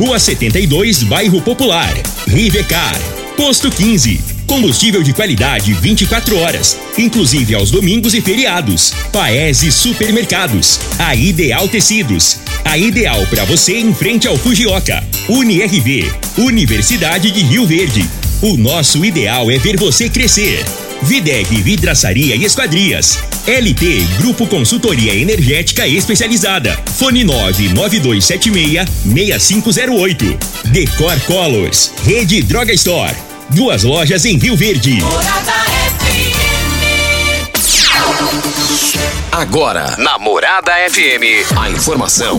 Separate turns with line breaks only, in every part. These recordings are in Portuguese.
Rua 72, Bairro Popular. Rivecar. Posto 15. Combustível de qualidade 24 horas, inclusive aos domingos e feriados. Paese Supermercados. A Ideal Tecidos. A ideal para você em frente ao Fujioka. UniRV. Universidade de Rio Verde. O nosso ideal é ver você crescer. Videg Vidraçaria e Esquadrias. LT Grupo Consultoria Energética Especializada. Fone 99276-6508. Decor Colors. Rede Droga Store. Duas lojas em Rio Verde.
Agora, na Morada FM, a informação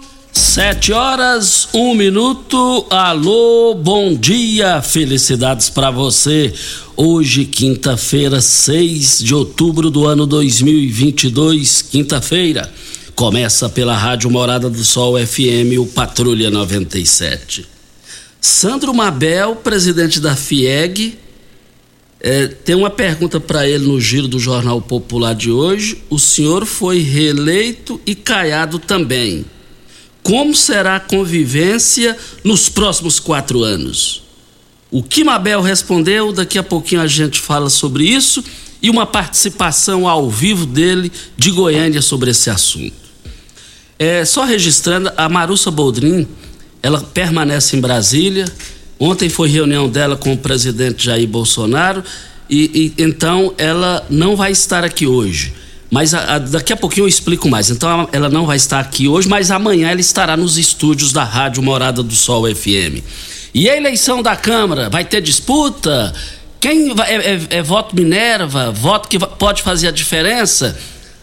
Sete horas, um minuto. Alô, bom dia, felicidades para você. Hoje, quinta-feira, 6 de outubro do ano 2022, quinta-feira. Começa pela Rádio Morada do Sol FM, o Patrulha 97. Sandro Mabel, presidente da FIEG, é, tem uma pergunta para ele no giro do Jornal Popular de hoje. O senhor foi reeleito e caiado também. Como será a convivência nos próximos quatro anos? O que Mabel respondeu, daqui a pouquinho a gente fala sobre isso e uma participação ao vivo dele de Goiânia sobre esse assunto. É, só registrando, a Marussa Boldrin, ela permanece em Brasília. Ontem foi reunião dela com o presidente Jair Bolsonaro e, e então ela não vai estar aqui hoje. Mas a, a, daqui a pouquinho eu explico mais. Então ela não vai estar aqui hoje, mas amanhã ela estará nos estúdios da Rádio Morada do Sol FM. E a eleição da Câmara vai ter disputa? Quem vai, é, é, é voto Minerva? Voto que pode fazer a diferença?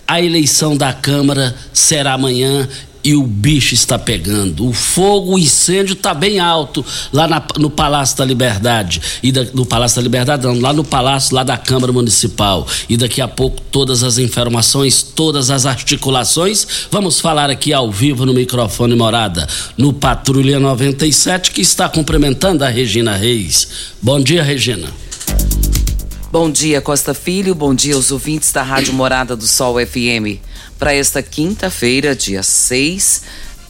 A eleição da Câmara será amanhã e o bicho está pegando. O fogo, o incêndio está bem alto lá na, no Palácio da Liberdade. E da, no Palácio da Liberdade, não, lá no Palácio lá da Câmara Municipal. E daqui a pouco todas as informações, todas as articulações, vamos falar aqui ao vivo no microfone morada, no Patrulha 97, que está cumprimentando a Regina Reis. Bom dia, Regina.
Bom dia, Costa Filho. Bom dia aos ouvintes da Rádio Morada do Sol FM. Para esta quinta-feira, dia 6,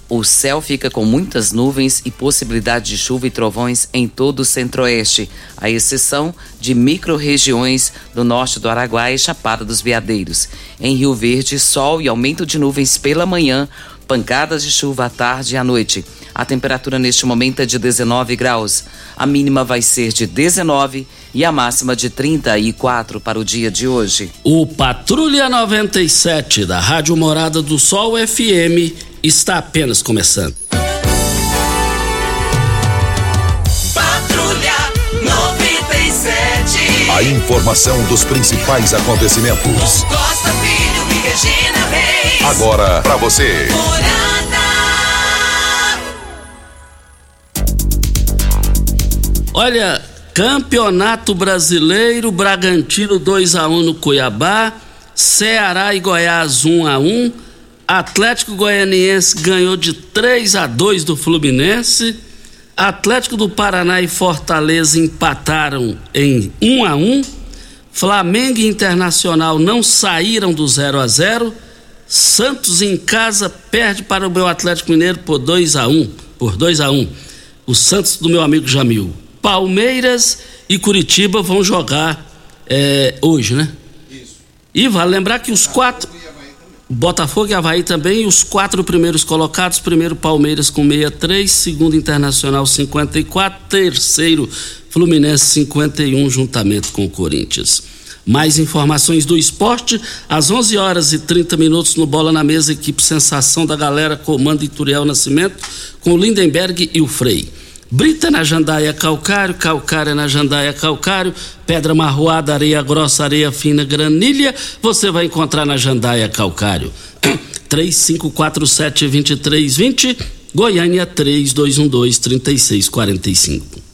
o céu fica com muitas nuvens e possibilidade de chuva e trovões em todo o centro-oeste, à exceção de micro-regiões do norte do Araguaia e Chapada dos Veadeiros. Em Rio Verde, sol e aumento de nuvens pela manhã, pancadas de chuva à tarde e à noite. A temperatura neste momento é de 19 graus. A mínima vai ser de 19 e a máxima de 34 para o dia de hoje.
O Patrulha 97 da Rádio Morada do Sol FM está apenas começando.
Patrulha 97.
A informação dos principais acontecimentos.
Costa Filho e Regina Reis.
Agora para você.
Morada.
Olha, Campeonato Brasileiro, Bragantino 2 a 1 no Cuiabá, Ceará e Goiás 1 a 1, Atlético Goianiense ganhou de 3 a 2 do Fluminense, Atlético do Paraná e Fortaleza empataram em 1 a 1, Flamengo e Internacional não saíram do 0 a 0, Santos em casa perde para o meu Atlético Mineiro por 2 a 1, por 2 a 1. O Santos do meu amigo Jamil. Palmeiras e Curitiba vão jogar é, hoje, né? Isso. E vale lembrar que os quatro. Botafogo e Havaí também, os quatro primeiros colocados, primeiro Palmeiras com 63, segundo Internacional 54, terceiro Fluminense 51, juntamente com o Corinthians. Mais informações do esporte às 11 horas e 30 minutos no Bola na Mesa, equipe Sensação da Galera, comando Ituriel Nascimento, com o Lindenberg e o Frei. Brita na jandaia calcário, calcária na jandaia calcário, pedra marroada, areia grossa, areia fina, granilha, você vai encontrar na jandaia calcário. 3547-2320, Goiânia 3212-3645.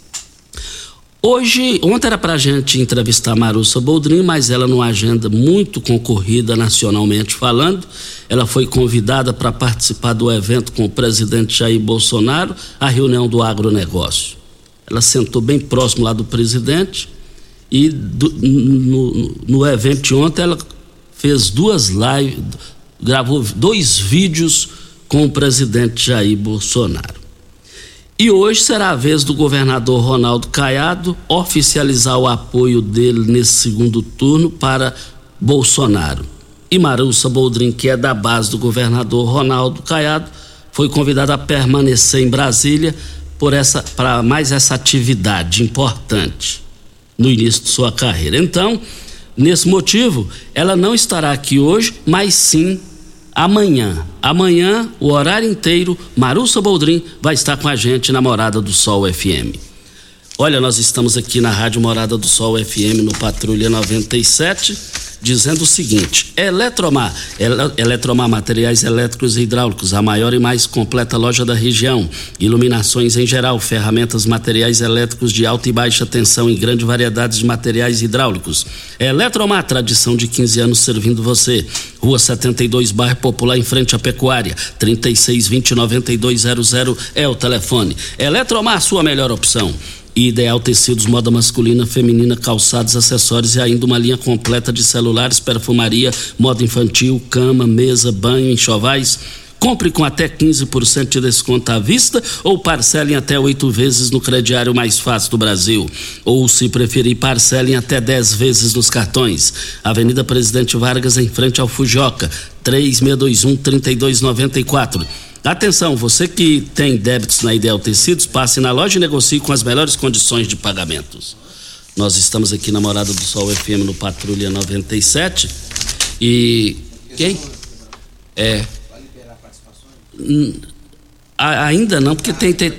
Hoje, ontem era pra gente entrevistar Marussa Boldrin, mas ela numa agenda muito concorrida nacionalmente falando, ela foi convidada para participar do evento com o presidente Jair Bolsonaro, a reunião do agronegócio. Ela sentou bem próximo lá do presidente e do, no, no evento de ontem ela fez duas lives, gravou dois vídeos com o presidente Jair Bolsonaro. E hoje será a vez do governador Ronaldo Caiado oficializar o apoio dele nesse segundo turno para Bolsonaro. E Marussa Boldrin, que é da base do governador Ronaldo Caiado, foi convidada a permanecer em Brasília por essa para mais essa atividade importante no início de sua carreira. Então, nesse motivo, ela não estará aqui hoje, mas sim amanhã. Amanhã, o horário inteiro, Marussa Boldrin vai estar com a gente na Morada do Sol FM. Olha, nós estamos aqui na Rádio Morada do Sol FM no Patrulha 97 dizendo o seguinte: Eletromar, Eletromar Materiais Elétricos e Hidráulicos, a maior e mais completa loja da região. Iluminações em geral, ferramentas, materiais elétricos de alta e baixa tensão e grande variedade de materiais hidráulicos. Eletromar, tradição de 15 anos servindo você. Rua 72, bairro Popular, em frente à Pecuária. 3620 9200 é o telefone. Eletromar, sua melhor opção. Ideal Tecidos, moda masculina, feminina, calçados, acessórios e ainda uma linha completa de celulares, perfumaria, moda infantil, cama, mesa, banho, enxovais. Compre com até 15% de desconto à vista ou parcelem até oito vezes no crediário mais fácil do Brasil. Ou, se preferir, parcelem até 10 vezes nos cartões. Avenida Presidente Vargas, em frente ao Fujoca, 3621-3294. Atenção, você que tem débitos na Ideal Tecidos, passe na loja e negocie com as melhores condições de pagamentos. Nós estamos aqui na Morada do Sol FM no Patrulha 97 e quem? É. Hum, ainda não, porque tem, tem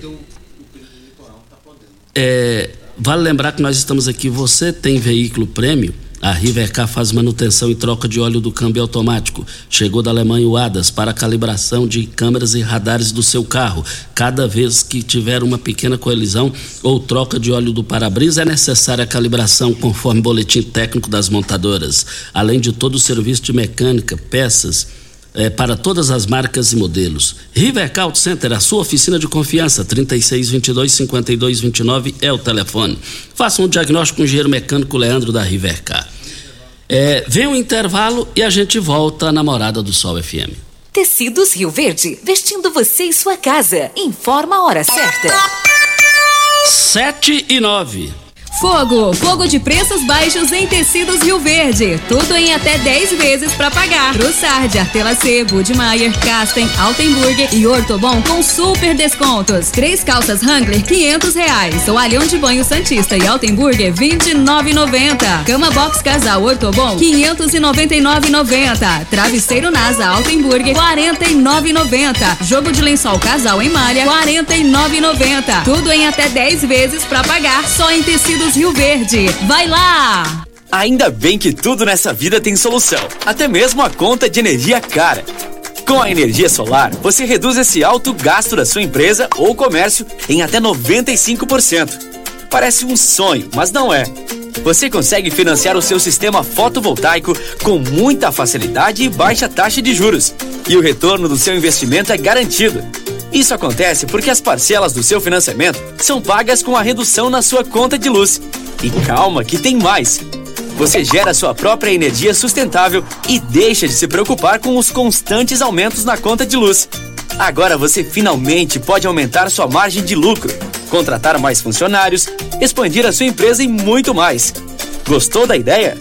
é, vale lembrar que nós estamos aqui. Você tem veículo prêmio? A Rivercar faz manutenção e troca de óleo do câmbio automático. Chegou da Alemanha o ADAS para calibração de câmeras e radares do seu carro. Cada vez que tiver uma pequena colisão ou troca de óleo do para-brisa, é necessária a calibração conforme boletim técnico das montadoras. Além de todo o serviço de mecânica, peças é, para todas as marcas e modelos. Rivercar Auto Center, a sua oficina de confiança, 3622-5229 é o telefone. Faça um diagnóstico com o engenheiro mecânico Leandro da Rivercar. É, vem um intervalo e a gente volta na Morada do Sol FM.
Tecidos Rio Verde, vestindo você e sua casa. Informa a hora certa.
Sete e nove.
Fogo, fogo de preços baixos em tecidos Rio Verde. Tudo em até 10 vezes para pagar. Trussard, Artelacê, Budmeier, Casten, Altenburger e Ortobon com super descontos. Três calças Wrangler, 500 reais. Toalhão de banho Santista e Altenburger, 29,90. Cama Box Casal Ortobon, 599,90. Travesseiro Nasa Altenburger, 49,90. Jogo de lençol Casal em malha, 49,90. Tudo em até 10 vezes para pagar só em tecidos Rio Verde. Vai lá!
Ainda bem que tudo nessa vida tem solução, até mesmo a conta de energia cara. Com a energia solar, você reduz esse alto gasto da sua empresa ou comércio em até 95%. Parece um sonho, mas não é. Você consegue financiar o seu sistema fotovoltaico com muita facilidade e baixa taxa de juros. E o retorno do seu investimento é garantido. Isso acontece porque as parcelas do seu financiamento são pagas com a redução na sua conta de luz. E calma, que tem mais! Você gera sua própria energia sustentável e deixa de se preocupar com os constantes aumentos na conta de luz. Agora você finalmente pode aumentar sua margem de lucro, contratar mais funcionários, expandir a sua empresa e muito mais. Gostou da ideia?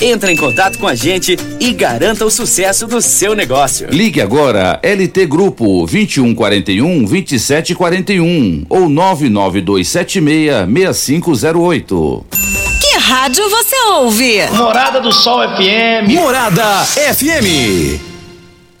Entre em contato com a gente e garanta o sucesso do seu negócio.
Ligue agora LT Grupo 2141 2741 ou 99276 6508.
rádio você ouve.
Morada do Sol FM.
Morada FM.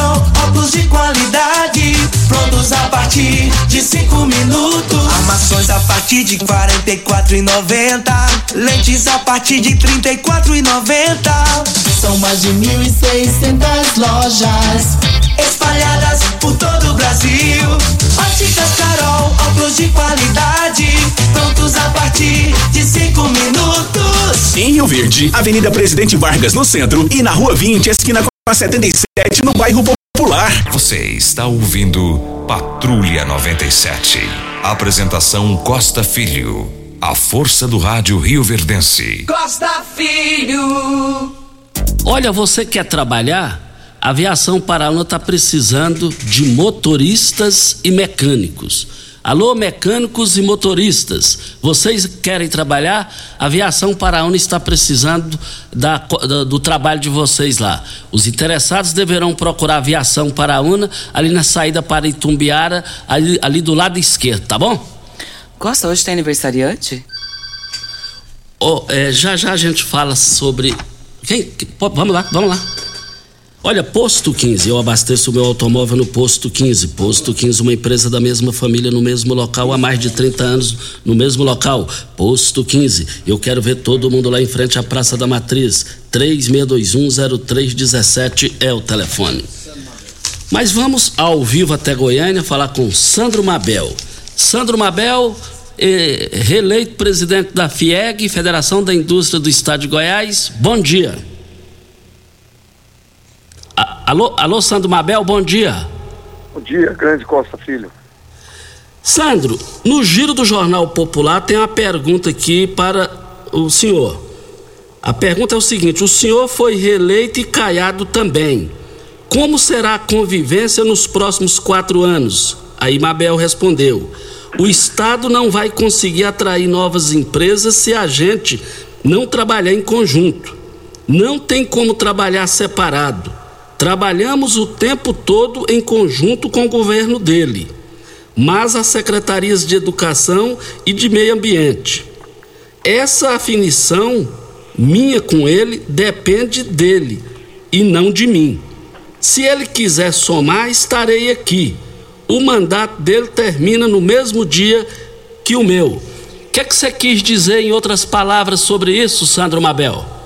Carol, óculos de qualidade, prontos a partir de cinco minutos. Armações a partir de e noventa, lentes a partir de e noventa. São mais de mil e seiscentas lojas espalhadas por todo o Brasil. Óticas Carol, óculos de qualidade, prontos a partir de cinco minutos.
Em Rio Verde, Avenida Presidente Vargas no centro e na Rua 20, esquina a 77 no bairro Popular.
Você está ouvindo Patrulha 97. Apresentação Costa Filho. A força do rádio Rio Verdense.
Costa Filho.
Olha, você quer trabalhar? A Aviação Paraná está precisando de motoristas e mecânicos. Alô, mecânicos e motoristas, vocês querem trabalhar? A Aviação Paraúna está precisando da, da, do trabalho de vocês lá. Os interessados deverão procurar a Aviação Paraúna ali na saída para Itumbiara, ali, ali do lado esquerdo, tá bom?
Costa, hoje tem aniversariante?
Oh, é, já já a gente fala sobre. Quem? Vamos lá, vamos lá. Olha, Posto 15, eu abasteço o meu automóvel no Posto 15. Posto 15, uma empresa da mesma família no mesmo local há mais de 30 anos no mesmo local. Posto 15, eu quero ver todo mundo lá em frente à Praça da Matriz. 36210317 é o telefone. Mas vamos ao vivo até Goiânia falar com Sandro Mabel. Sandro Mabel, eh, reeleito presidente da FIEG, Federação da Indústria do Estado de Goiás. Bom dia. Alô, alô, Sandro Mabel, bom dia.
Bom dia, grande Costa Filho.
Sandro, no giro do Jornal Popular tem uma pergunta aqui para o senhor. A pergunta é o seguinte: o senhor foi reeleito e caiado também. Como será a convivência nos próximos quatro anos? Aí Mabel respondeu: o Estado não vai conseguir atrair novas empresas se a gente não trabalhar em conjunto. Não tem como trabalhar separado. Trabalhamos o tempo todo em conjunto com o governo dele, mas as secretarias de Educação e de Meio Ambiente. Essa afinição minha com ele depende dele e não de mim. Se ele quiser somar, estarei aqui. O mandato dele termina no mesmo dia que o meu. O que, é que você quis dizer, em outras palavras, sobre isso, Sandro Mabel?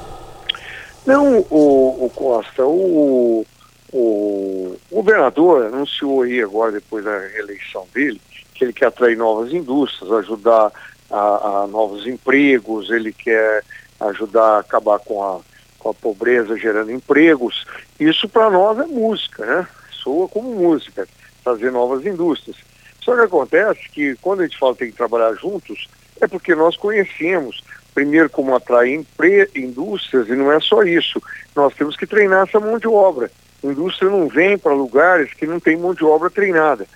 Não, o, o Costa, o, o, o governador anunciou aí agora, depois da reeleição dele, que ele quer atrair novas indústrias, ajudar a, a novos empregos, ele quer ajudar a acabar com a, com a pobreza gerando empregos. Isso para nós é música, né? Soa como música, fazer novas indústrias. Só que acontece que quando a gente fala que tem que trabalhar juntos, é porque nós conhecemos primeiro como atrair indústrias e não é só isso. Nós temos que treinar essa mão de obra. A indústria não vem para lugares que não tem mão de obra treinada.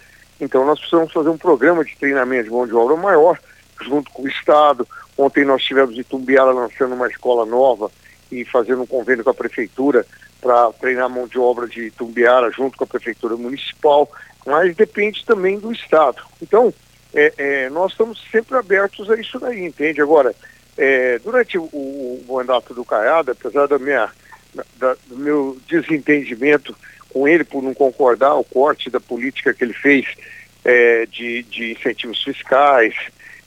Então nós precisamos fazer um programa de treinamento de mão de obra maior, junto com o Estado. Ontem nós tivemos em Tumbiara lançando uma escola nova e fazendo um convênio com a prefeitura para treinar mão de obra de Tumbiara junto com a prefeitura municipal, mas depende também do Estado. Então, é, é, nós estamos sempre abertos a isso daí, entende? Agora, é, durante o, o, mandato do Caiado, apesar da minha, da, do meu desentendimento com ele por não concordar o corte da política que ele fez é, de, de, incentivos fiscais,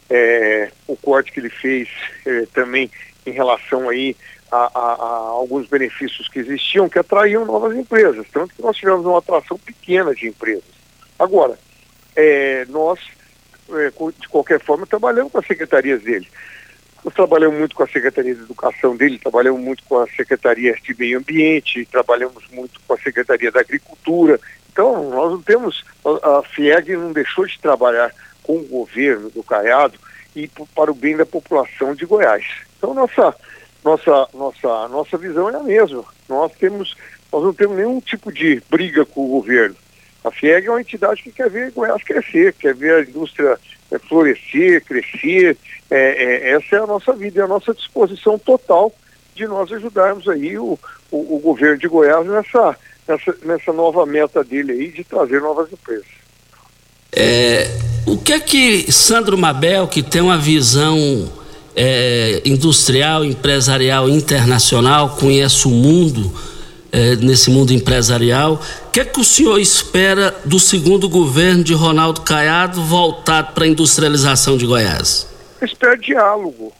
é, o corte que ele fez é, também em relação aí a, a, a, alguns benefícios que existiam que atraíam novas empresas, tanto que nós tivemos uma atração pequena de empresas. Agora, é, nós, é, de qualquer forma, trabalhamos com as secretarias dele. Nós trabalhamos muito com a Secretaria de Educação dele, trabalhamos muito com a Secretaria de Meio Ambiente, trabalhamos muito com a Secretaria da Agricultura. Então, nós não temos, a FIEG não deixou de trabalhar com o governo do Caiado e para o bem da população de Goiás. Então nossa nossa nossa nossa visão é a mesma. Nós temos nós não temos nenhum tipo de briga com o governo. A FIEG é uma entidade que quer ver Goiás crescer, quer ver a indústria é, florescer, crescer. É, é, essa é a nossa vida, é a nossa disposição total de nós ajudarmos aí o, o, o governo de Goiás nessa, nessa, nessa nova meta dele aí de trazer novas empresas.
É, o que é que Sandro Mabel, que tem uma visão é, industrial, empresarial, internacional, conhece o mundo, é, nesse mundo empresarial. O que, é que o senhor espera do segundo governo de Ronaldo Caiado voltado para a industrialização de Goiás?
Eu espero diálogo.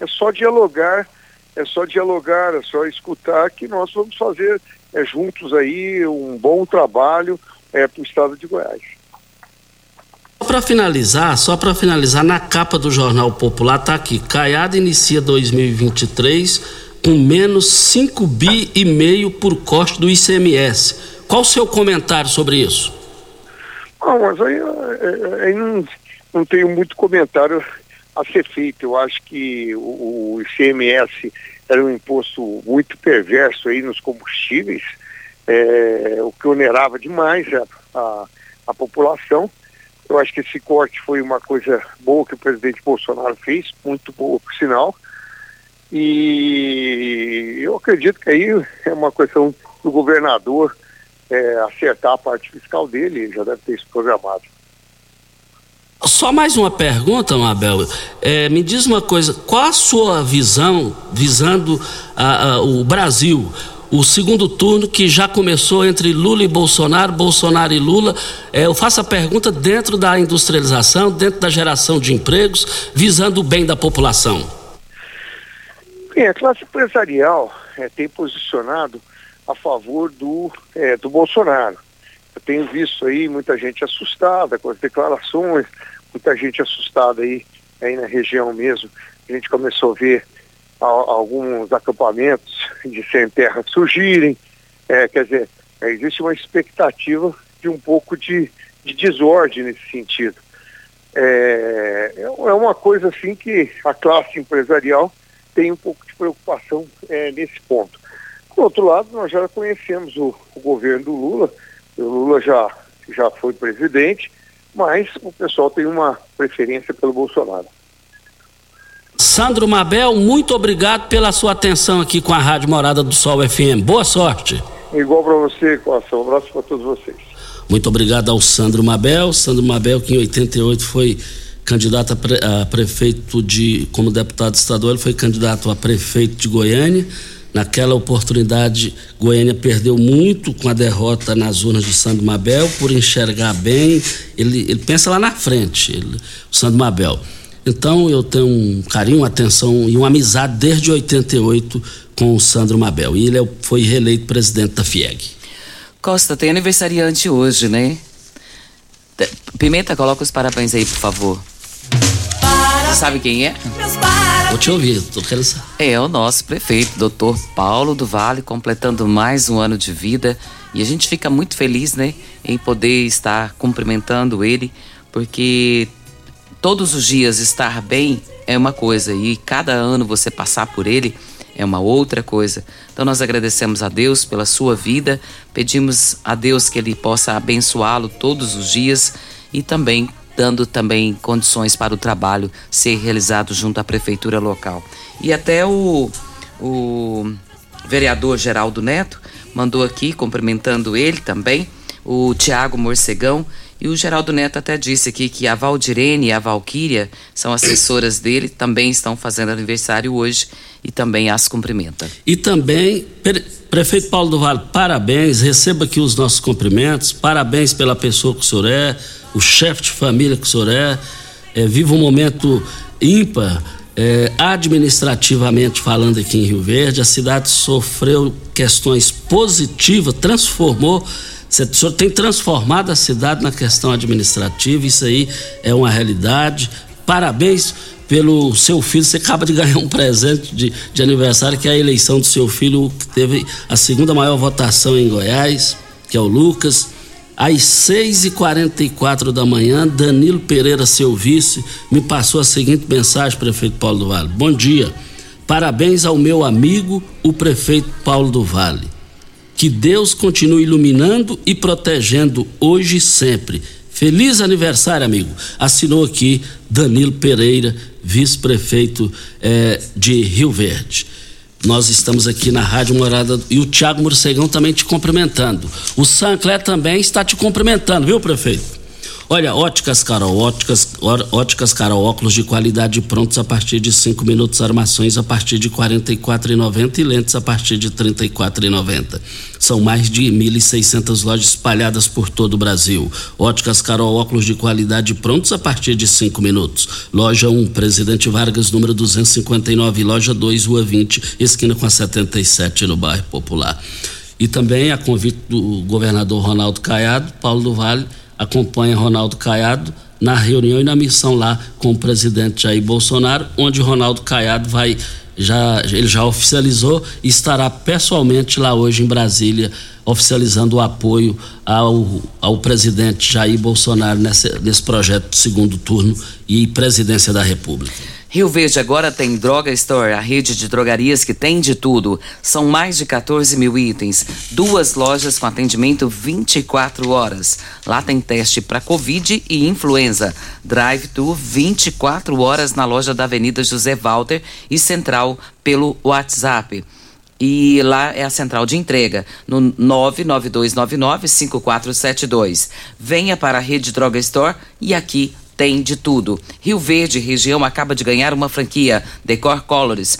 É só dialogar, é só dialogar, é só escutar que nós vamos fazer é, juntos aí um bom trabalho é, para o estado de Goiás.
Para finalizar, só para finalizar, na capa do Jornal Popular está aqui, Caiado inicia 2023 com menos 5 bi e meio por corte do ICMS. Qual o seu comentário sobre isso?
Não, mas aí, é, aí não, não tenho muito comentário a ser feito. Eu acho que o, o ICMS era um imposto muito perverso aí nos combustíveis, é, o que onerava demais a, a, a população. Eu acho que esse corte foi uma coisa boa que o presidente Bolsonaro fez, muito boa por sinal. E eu acredito que aí é uma questão do governador é, acertar a parte fiscal dele, ele já deve ter isso programado.
Só mais uma pergunta, Mabel. É, me diz uma coisa, qual a sua visão visando a, a, o Brasil? O segundo turno que já começou entre Lula e Bolsonaro, Bolsonaro e Lula. É, eu faço a pergunta dentro da industrialização, dentro da geração de empregos, visando o bem da população.
Bem, a classe empresarial é, tem posicionado a favor do, é, do Bolsonaro. Eu tenho visto aí muita gente assustada com as declarações, muita gente assustada aí, aí na região mesmo. A gente começou a ver a, alguns acampamentos de sem terra surgirem. É, quer dizer, existe uma expectativa de um pouco de, de desordem nesse sentido. É, é uma coisa assim que a classe empresarial tem um pouco de preocupação é, nesse ponto. Por outro lado, nós já conhecemos o, o governo do Lula, o Lula já, já foi presidente, mas o pessoal tem uma preferência pelo Bolsonaro.
Sandro Mabel, muito obrigado pela sua atenção aqui com a Rádio Morada do Sol FM. Boa sorte.
Igual para você, Coação. Um abraço para todos vocês.
Muito obrigado ao Sandro Mabel. Sandro Mabel, que em 88 foi candidato a, pre, a, prefeito de, como deputado estadual, ele foi candidato a prefeito de Goiânia. Naquela oportunidade, Goiânia perdeu muito com a derrota nas urnas de Sandro Mabel, por enxergar bem. Ele, ele pensa lá na frente, ele, o Sandro Mabel. Então eu tenho um carinho, uma atenção e uma amizade desde 88 com o Sandro Mabel. E ele é foi reeleito presidente da FIEG.
Costa, tem aniversariante hoje, né? Pimenta, coloca os parabéns aí, por favor. Sabe quem é?
Vou te ouvir, tô querendo saber.
É o nosso prefeito, doutor Paulo do Vale, completando mais um ano de vida. E a gente fica muito feliz, né, em poder estar cumprimentando ele, porque todos os dias estar bem é uma coisa e cada ano você passar por ele é uma outra coisa. Então nós agradecemos a Deus pela sua vida, pedimos a Deus que ele possa abençoá-lo todos os dias e também dando também condições para o trabalho ser realizado junto à prefeitura local. E até o, o vereador Geraldo Neto mandou aqui, cumprimentando ele também, o Tiago Morcegão, e o Geraldo Neto até disse aqui que a Valdirene e a Valquíria são assessoras dele, também estão fazendo aniversário hoje e também as cumprimenta.
E também, prefeito Paulo do Vale, parabéns, receba aqui os nossos cumprimentos, parabéns pela pessoa que o senhor é, o chefe de família que o senhor é, é viva um momento ímpar, é, administrativamente falando aqui em Rio Verde, a cidade sofreu questões positivas, transformou o senhor tem transformado a cidade na questão administrativa, isso aí é uma realidade. Parabéns pelo seu filho. Você acaba de ganhar um presente de, de aniversário, que é a eleição do seu filho, que teve a segunda maior votação em Goiás, que é o Lucas. Às 6h44 da manhã, Danilo Pereira, seu vice, me passou a seguinte mensagem, prefeito Paulo do Vale. Bom dia. Parabéns ao meu amigo, o prefeito Paulo do Vale. Que Deus continue iluminando e protegendo hoje e sempre. Feliz aniversário, amigo. Assinou aqui Danilo Pereira, vice-prefeito eh, de Rio Verde. Nós estamos aqui na Rádio Morada e o Tiago Morcegão também te cumprimentando. O Sancler também está te cumprimentando, viu, prefeito? Olha, óticas Carol, óticas, óticas Carol, óculos de qualidade prontos a partir de cinco minutos, armações a partir de quarenta e quatro e lentes a partir de trinta e quatro. São mais de mil e lojas espalhadas por todo o Brasil. Óticas Carol, óculos de qualidade prontos a partir de cinco minutos. Loja 1, um, Presidente Vargas, número 259, loja 2, Rua 20, esquina com a 77 no bairro Popular. E também a convite do governador Ronaldo Caiado, Paulo do Vale, acompanha Ronaldo Caiado na reunião e na missão lá com o presidente Jair Bolsonaro, onde Ronaldo Caiado vai já ele já oficializou e estará pessoalmente lá hoje em Brasília oficializando o apoio ao, ao presidente Jair Bolsonaro nesse, nesse projeto de segundo turno e presidência da República.
Rio Verde agora tem Droga Store, a rede de drogarias que tem de tudo. São mais de 14 mil itens, duas lojas com atendimento 24 horas. Lá tem teste para Covid e influenza. Drive-thru 24 horas na loja da Avenida José Walter e Central pelo WhatsApp. E lá é a central de entrega, no 99299-5472. Venha para a Rede Droga Store e aqui tem de tudo. Rio Verde, região, acaba de ganhar uma franquia, Decor Colors.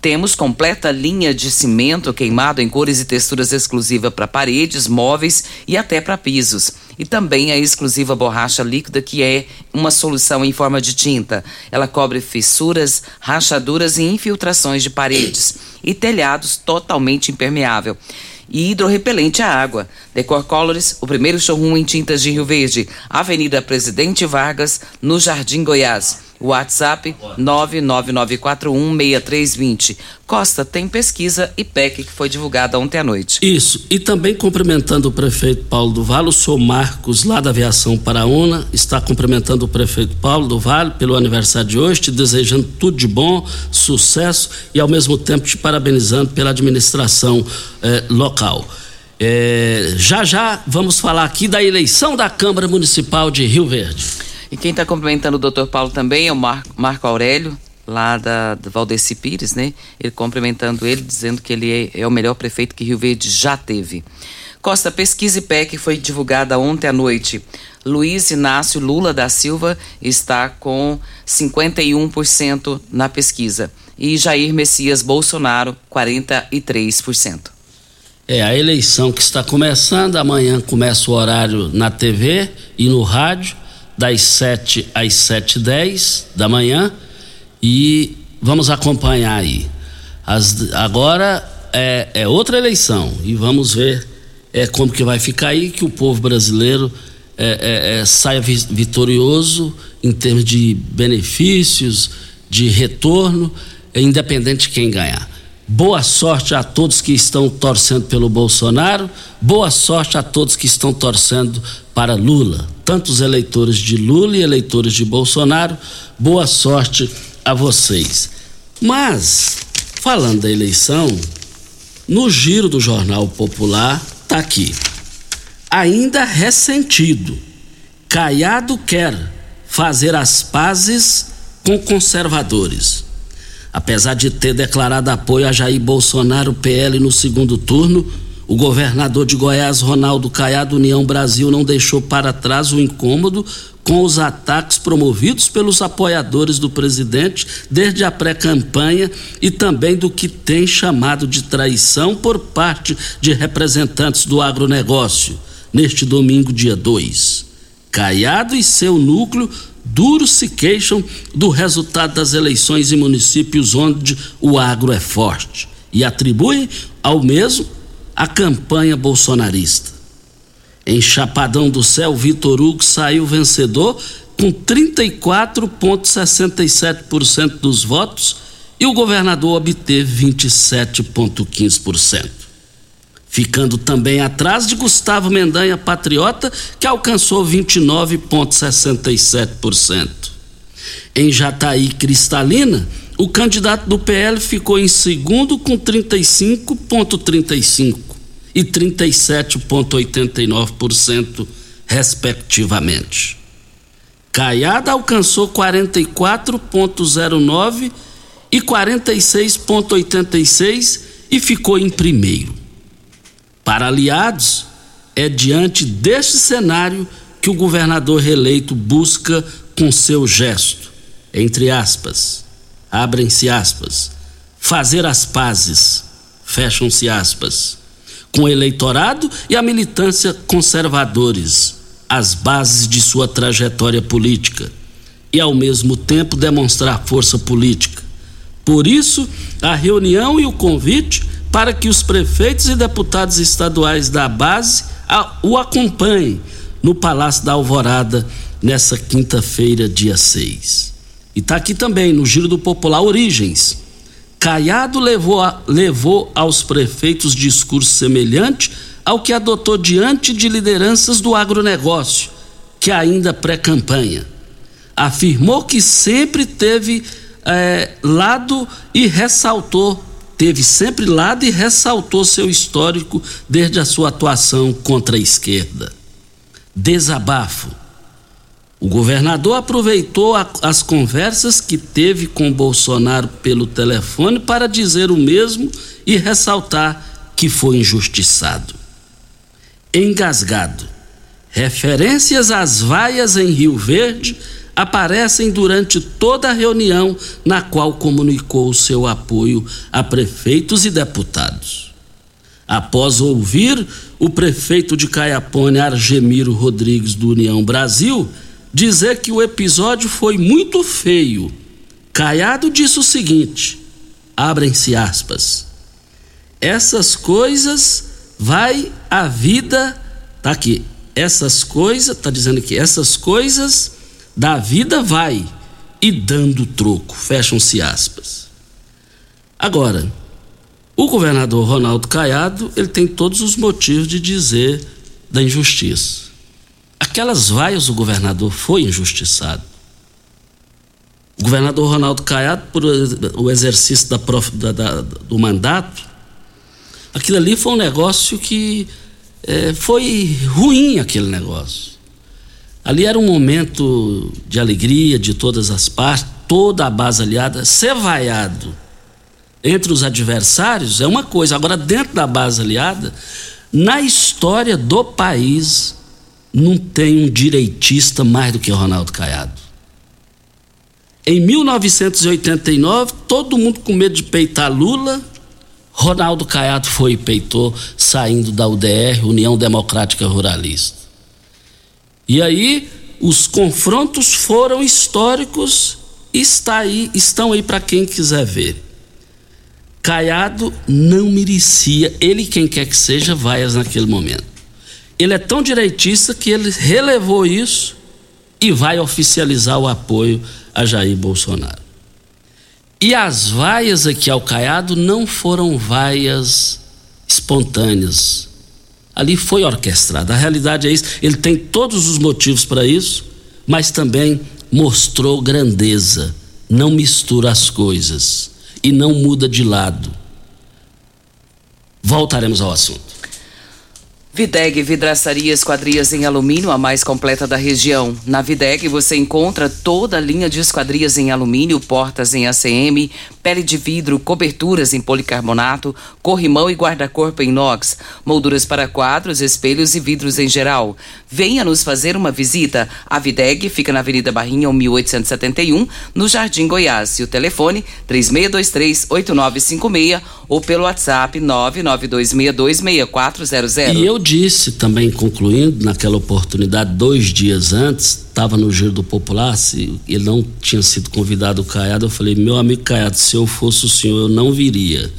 Temos completa linha de cimento queimado em cores e texturas exclusiva para paredes, móveis e até para pisos. E também a exclusiva borracha líquida, que é uma solução em forma de tinta. Ela cobre fissuras, rachaduras e infiltrações de paredes e telhados totalmente impermeável e hidrorrepelente à água. Decor Colors, o primeiro showroom em tintas de Rio Verde, Avenida Presidente Vargas, no Jardim Goiás. WhatsApp 999416320. Costa tem pesquisa e PEC que foi divulgada ontem à noite.
Isso. E também cumprimentando o prefeito Paulo do Vale, senhor Marcos, lá da Aviação Paraúna, está cumprimentando o prefeito Paulo do Vale pelo aniversário de hoje, te desejando tudo de bom, sucesso e ao mesmo tempo te parabenizando pela administração eh, local. É, já já vamos falar aqui da eleição da Câmara Municipal de Rio Verde.
E quem está cumprimentando o doutor Paulo também é o Mar Marco Aurélio, lá da, da Valdeci Pires, né? Ele cumprimentando ele, dizendo que ele é, é, o melhor prefeito que Rio Verde já teve. Costa Pesquisa e PEC foi divulgada ontem à noite. Luiz Inácio Lula da Silva está com 51% na pesquisa e Jair Messias Bolsonaro 43%.
É a eleição que está começando, amanhã começa o horário na TV e no rádio das 7 às 7 h 10 da manhã e vamos acompanhar aí. As, agora é, é, outra eleição e vamos ver é, como que vai ficar aí, que o povo brasileiro é, é, é saia vitorioso em termos de benefícios, de retorno, independente de quem ganhar. Boa sorte a todos que estão torcendo pelo Bolsonaro, boa sorte a todos que estão torcendo para Lula, tantos eleitores de Lula e eleitores de Bolsonaro, boa sorte a vocês. Mas, falando da eleição, no giro do Jornal Popular, tá aqui. Ainda ressentido, Caiado quer fazer as pazes com conservadores. Apesar de ter declarado apoio a Jair Bolsonaro, PL, no segundo turno, o governador de Goiás, Ronaldo Caiado, União Brasil, não deixou para trás o incômodo com os ataques promovidos pelos apoiadores do presidente desde a pré-campanha e também do que tem chamado de traição por parte de representantes do agronegócio, neste domingo, dia 2. Caiado e seu núcleo duros se queixam do resultado das eleições em municípios onde o agro é forte e atribuem ao mesmo a campanha bolsonarista. Em Chapadão do Céu, Vitor Hugo saiu vencedor com 34,67% dos votos e o governador obteve 27,15%. ficando também atrás de Gustavo Mendanha Patriota, que alcançou 29,67%. Em Jataí Cristalina, o candidato do PL ficou em segundo com 35,35% e 37,89%, respectivamente. Caiada alcançou 44,09% e 46,86% e ficou em primeiro. Para aliados, é diante deste cenário que o governador reeleito busca com seu gesto, entre aspas, abrem-se aspas, fazer as pazes, fecham-se aspas, com o eleitorado e a militância conservadores, as bases de sua trajetória política, e ao mesmo tempo demonstrar força política. Por isso, a reunião e o convite para que os prefeitos e deputados estaduais da base o acompanhem no Palácio da Alvorada nessa quinta-feira, dia 6. E está aqui também no Giro do Popular Origens. Caiado levou, a, levou aos prefeitos discurso semelhante ao que adotou diante de lideranças do agronegócio, que ainda pré-campanha. Afirmou que sempre teve é, lado e ressaltou teve sempre lado e ressaltou seu histórico desde a sua atuação contra a esquerda. Desabafo. O governador aproveitou a, as conversas que teve com Bolsonaro pelo telefone para dizer o mesmo e ressaltar que foi injustiçado. Engasgado. Referências às vaias em Rio Verde aparecem durante toda a reunião na qual comunicou seu apoio a prefeitos e deputados. Após ouvir o prefeito de Caiapônia, Argemiro Rodrigues, do União Brasil, dizer que o episódio foi muito feio, Caiado disse o seguinte: abrem-se aspas. Essas coisas vai a vida, tá aqui. Essas coisas, tá dizendo aqui, essas coisas da vida vai e dando troco. Fecham-se aspas. Agora, o governador Ronaldo Caiado, ele tem todos os motivos de dizer da injustiça. Aquelas vaias do governador foi injustiçado. O governador Ronaldo Caiado, por o exercício da, da, da, do mandato, aquilo ali foi um negócio que é, foi ruim aquele negócio. Ali era um momento de alegria de todas as partes, toda a base aliada. Ser vaiado entre os adversários é uma coisa, agora, dentro da base aliada, na história do país, não tem um direitista mais do que Ronaldo Caiado. Em 1989, todo mundo com medo de peitar Lula, Ronaldo Caiado foi e peitou, saindo da UDR, União Democrática Ruralista. E aí os confrontos foram históricos e está aí, estão aí para quem quiser ver. Caiado não merecia, ele quem quer que seja, vaias naquele momento. Ele é tão direitista que ele relevou isso e vai oficializar o apoio a Jair Bolsonaro. E as vaias aqui ao Caiado não foram vaias espontâneas, ali foi orquestrado. A realidade é isso. Ele tem todos os motivos para isso, mas também mostrou grandeza. Não mistura as coisas e não muda de lado. Voltaremos ao assunto.
Videg Vidraçaria Esquadrias em Alumínio, a mais completa da região. Na Videg você encontra toda a linha de esquadrias em alumínio, portas em ACM, pele de vidro, coberturas em policarbonato, corrimão e guarda-corpo em inox, molduras para quadros, espelhos e vidros em geral. Venha nos fazer uma visita. A Videg fica na Avenida Barrinha, 1871, no Jardim Goiás. E o telefone 3623-8956 ou pelo WhatsApp 992626400.
E eu disse também, concluindo, naquela oportunidade, dois dias antes, estava no Giro do Popular, se ele não tinha sido convidado o Caiado, eu falei, meu amigo Caiado, se eu fosse o senhor, eu não viria.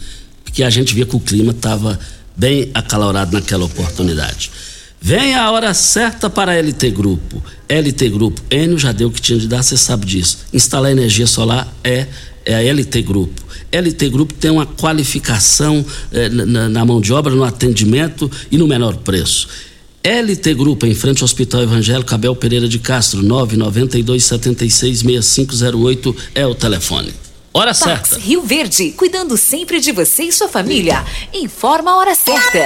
Porque a gente via que o clima estava bem acalorado naquela oportunidade. Vem a hora certa para a LT Grupo. LT Grupo, Enio já deu o que tinha de dar, você sabe disso. Instalar energia solar é, é a LT Grupo LT Grupo tem uma qualificação eh, na, na mão de obra, no atendimento e no menor preço. LT Grupo, em frente ao Hospital Evangélico Abel Pereira de Castro, 992766508 é o telefone. Hora
Pax
certa.
Rio Verde, cuidando sempre de você e sua família. Informa a hora certa.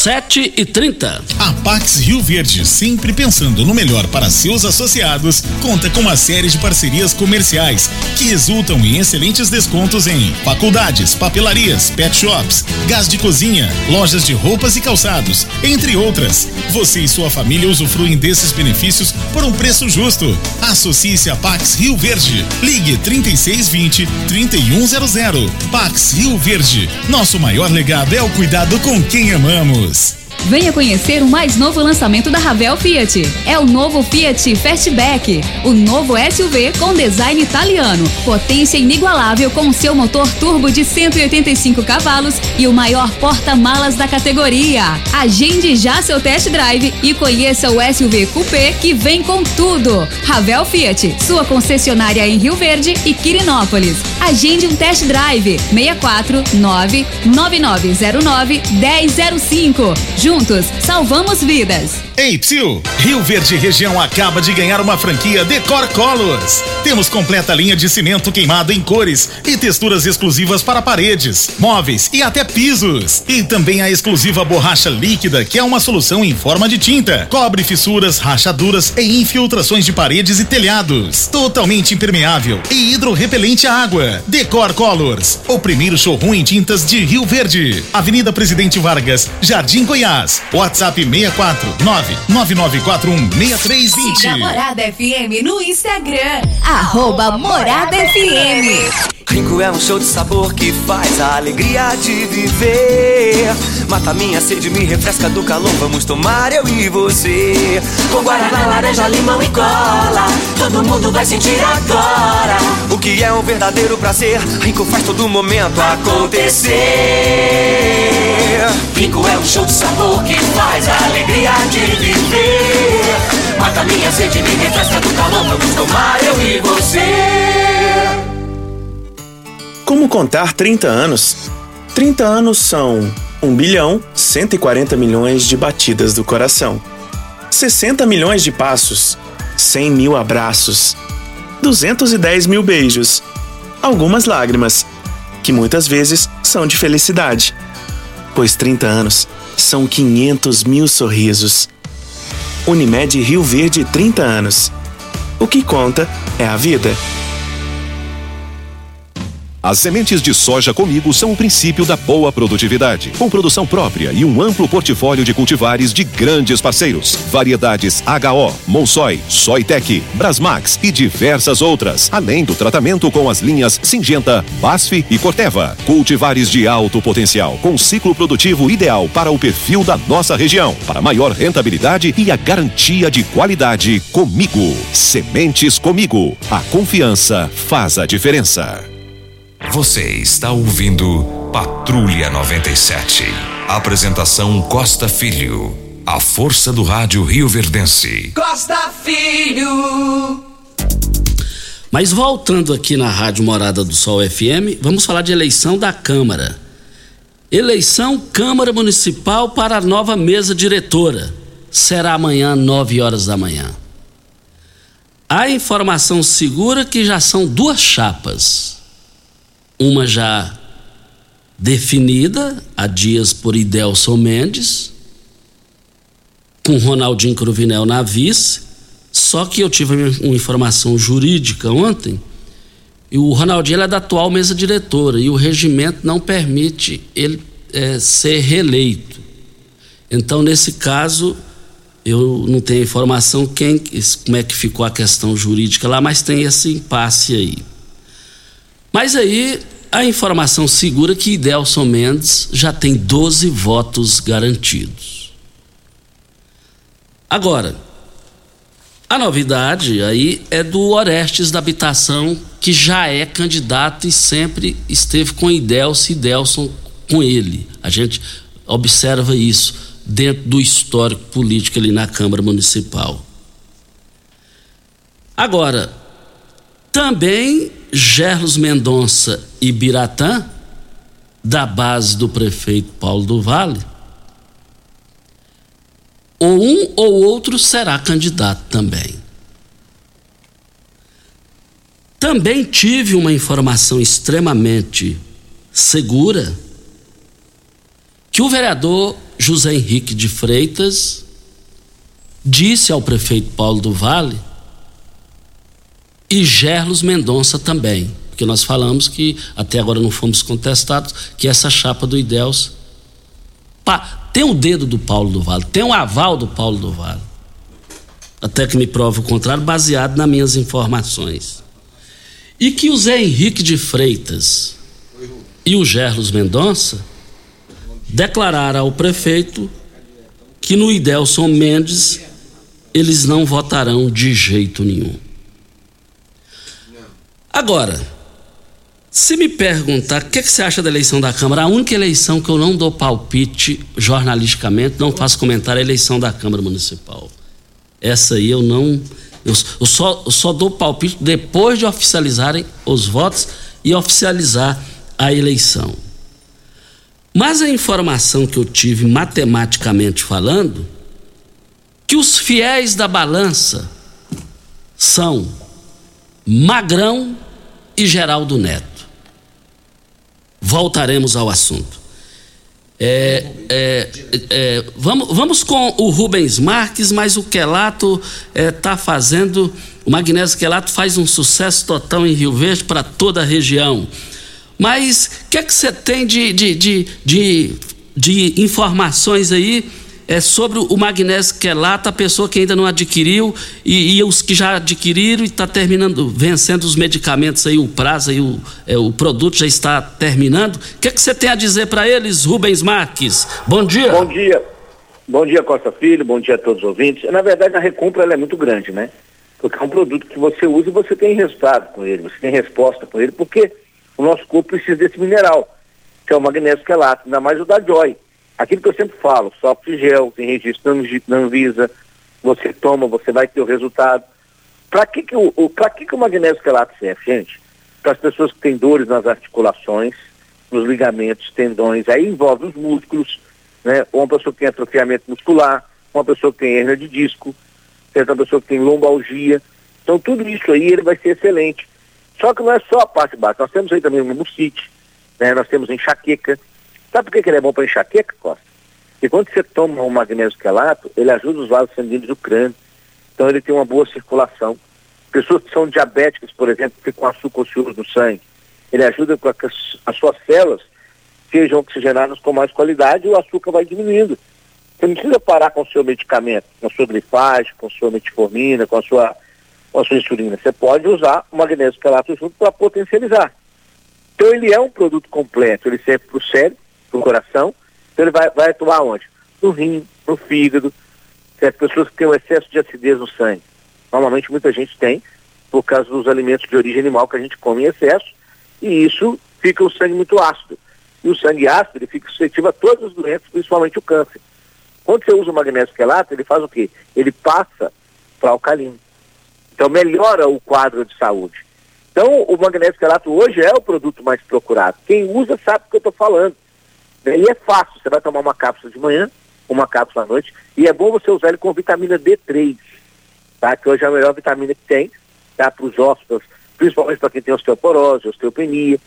7 e 30
A Pax Rio Verde, sempre pensando no melhor para seus associados, conta com uma série de parcerias comerciais que resultam em excelentes descontos em faculdades, papelarias, pet shops, gás de cozinha, lojas de roupas e calçados, entre outras. Você e sua família usufruem desses benefícios por um preço justo. Associe-se a Pax Rio Verde. Ligue 3620 3100. Pax Rio Verde. Nosso maior legado é o cuidado com quem amamos. Santos.
Venha conhecer o mais novo lançamento da Ravel Fiat. É o novo Fiat Fastback, o novo SUV com design italiano, potência inigualável com seu motor turbo de 185 cavalos e o maior porta-malas da categoria. Agende já seu test drive e conheça o SUV Coupé que vem com tudo. Ravel Fiat, sua concessionária em Rio Verde e Quirinópolis. Agende um test drive 64 99909 1005. Juntos, salvamos vidas.
Ei, Psil! Rio Verde Região acaba de ganhar uma franquia Decor Colors. Temos completa linha de cimento queimado em cores e texturas exclusivas para paredes, móveis e até pisos. E também a exclusiva borracha líquida, que é uma solução em forma de tinta. Cobre fissuras, rachaduras e infiltrações de paredes e telhados. Totalmente impermeável e hidrorrepelente à água. Decor Colors, o primeiro showroom em tintas de Rio Verde. Avenida Presidente Vargas, Jardim Goiás. WhatsApp 649 9941 6320.
Siga a Morada FM no Instagram. Arroba Morada FM.
Rico é um show de sabor que faz a alegria de viver. Mata minha sede, me refresca do calor. Vamos tomar eu e você.
Com guaraná, laranja, limão e cola. Todo mundo vai sentir agora.
O que é um verdadeiro prazer. Rico faz todo momento acontecer.
Rico é um show de sabor que faz a alegria de viver. Mata minha sede, me refresca do calor. Vamos tomar eu e você.
Como contar 30 anos? 30 anos são 1 bilhão 140 milhões de batidas do coração, 60 milhões de passos, 100 mil abraços, 210 mil beijos, algumas lágrimas, que muitas vezes são de felicidade, pois 30 anos são 500 mil sorrisos. Unimed Rio Verde 30 anos. O que conta é a vida.
As sementes de soja comigo são o princípio da boa produtividade, com produção própria e um amplo portfólio de cultivares de grandes parceiros. Variedades HO, Monsoy, Soitec, Brasmax e diversas outras, além do tratamento com as linhas Singenta, Basf e Corteva. Cultivares de alto potencial, com ciclo produtivo ideal para o perfil da nossa região, para maior rentabilidade e a garantia de qualidade comigo. Sementes comigo. A confiança faz a diferença.
Você está ouvindo Patrulha 97. Apresentação Costa Filho. A força do rádio Rio Verdense.
Costa Filho.
Mas voltando aqui na Rádio Morada do Sol FM, vamos falar de eleição da Câmara. Eleição Câmara Municipal para a nova mesa diretora. Será amanhã, 9 horas da manhã. A informação segura que já são duas chapas. Uma já definida há dias por Idelson Mendes, com Ronaldinho Cruvinel na vice, só que eu tive uma informação jurídica ontem, e o Ronaldinho é da atual mesa diretora, e o regimento não permite ele é, ser reeleito. Então, nesse caso, eu não tenho informação quem, como é que ficou a questão jurídica lá, mas tem esse impasse aí. Mas aí a informação segura que Idelson Mendes já tem 12 votos garantidos. Agora, a novidade aí é do Orestes da Habitação, que já é candidato e sempre esteve com Idelson e Idelson com ele. A gente observa isso dentro do histórico político ali na Câmara Municipal. Agora, também Gerlos Mendonça e Biratã, da base do prefeito Paulo do Vale, ou um ou outro será candidato também. Também tive uma informação extremamente segura que o vereador José Henrique de Freitas disse ao prefeito Paulo do Vale e Gerlos Mendonça também, porque nós falamos que até agora não fomos contestados que essa chapa do Idels tem o dedo do Paulo do Vale, tem o aval do Paulo do Vale. Até que me prove o contrário, baseado nas minhas informações. E que o Zé Henrique de Freitas e o Gerlos Mendonça declararam ao prefeito que no Idelson Mendes eles não votarão de jeito nenhum. Agora, se me perguntar o que, que, você acha da eleição da Câmara, a única eleição que eu não dou palpite jornalisticamente, não faço comentário, é a eleição da Câmara Municipal. Essa aí eu não. Eu, eu, só, eu só dou palpite depois de oficializarem os votos e oficializar a eleição. Mas a informação que eu tive matematicamente falando, que os fiéis da balança são Magrão e Geraldo Neto. Voltaremos ao assunto. É, é, é, vamos, vamos com o Rubens Marques, mas o Quelato está é, fazendo. O Magnésio Quelato faz um sucesso total em Rio Verde para toda a região. Mas o que é que você tem de, de, de, de, de informações aí é sobre o magnésio quelato, a pessoa que ainda não adquiriu e, e os que já adquiriram e está terminando, vencendo os medicamentos aí, o prazo aí, o, é, o produto já está terminando. O que, é que você tem a dizer para eles, Rubens Marques? Bom dia.
Bom dia. Bom dia, Costa Filho, bom dia a todos os ouvintes. Na verdade, a recompra é muito grande, né? Porque é um produto que você usa e você tem resultado com ele, você tem resposta com ele, porque o nosso corpo precisa desse mineral, que é o magnésio quelato, ainda mais o da Joy. Aquilo que eu sempre falo, soft gel, tem registro na Anvisa, você toma, você vai ter o resultado. Para que, que, o, o, que, que o magnésio quelato serve, gente? Para as pessoas que têm dores nas articulações, nos ligamentos, tendões, aí envolve os músculos, né? Ou uma pessoa que tem atrofiamento muscular, uma pessoa que tem hernia de disco, certa pessoa que tem lombalgia. Então tudo isso aí ele vai ser excelente. Só que não é só a parte baixa, nós temos aí também o mucite, né? nós temos enxaqueca. Sabe por que ele é bom para enxaqueca, Costa? Porque quando você toma um magnésio quelato, ele ajuda os vasos sanguíneos do crânio. Então ele tem uma boa circulação. Pessoas que são diabéticas, por exemplo, que com açúcar ocioso no sangue, ele ajuda para que as suas células sejam oxigenadas com mais qualidade e o açúcar vai diminuindo. Você não precisa parar com o seu medicamento, com a sua grifagem, com a sua metformina, com a sua com a sua insulina. Você pode usar o magnésio quelato junto para potencializar. Então ele é um produto completo, ele serve para o cérebro, para o coração, então ele vai, vai atuar onde? No rim, no fígado, certo? pessoas que têm um excesso de acidez no sangue. Normalmente muita gente tem, por causa dos alimentos de origem animal que a gente come em excesso, e isso fica o sangue muito ácido. E o sangue ácido ele fica suscetível a todas as doenças, principalmente o câncer. Quando você usa o magnésio quelato, ele faz o quê? Ele passa para alcalino. Então melhora o quadro de saúde. Então o magnésio quelato hoje é o produto mais procurado. Quem usa sabe o que eu estou falando. E é fácil, você vai tomar uma cápsula de manhã, uma cápsula à noite, e é bom você usar ele com vitamina D3, tá? Que hoje é a melhor vitamina que tem, tá? Para os ossos, principalmente para quem tem osteoporose, osteopenia.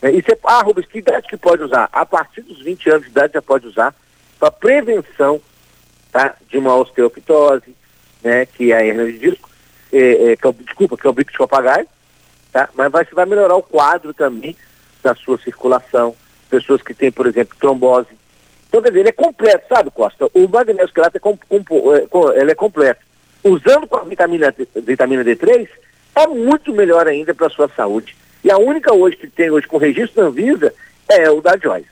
Né? E você, ah, Rubens, que idade que pode usar? A partir dos 20 anos de idade já pode usar para prevenção, tá? De uma osteopitose, né? Que é a hernia de disco, é, é, que é, desculpa, que é o bico de papagaio, tá? mas vai, você vai melhorar o quadro também da sua circulação. Pessoas que têm, por exemplo, trombose. Então, quer dizer, ele é completo, sabe, Costa? O magnésio quelato é, é, é completo. Usando com a vitamina, vitamina D3, é muito melhor ainda para a sua saúde. E a única hoje que tem hoje com registro na Anvisa é o da Joyce.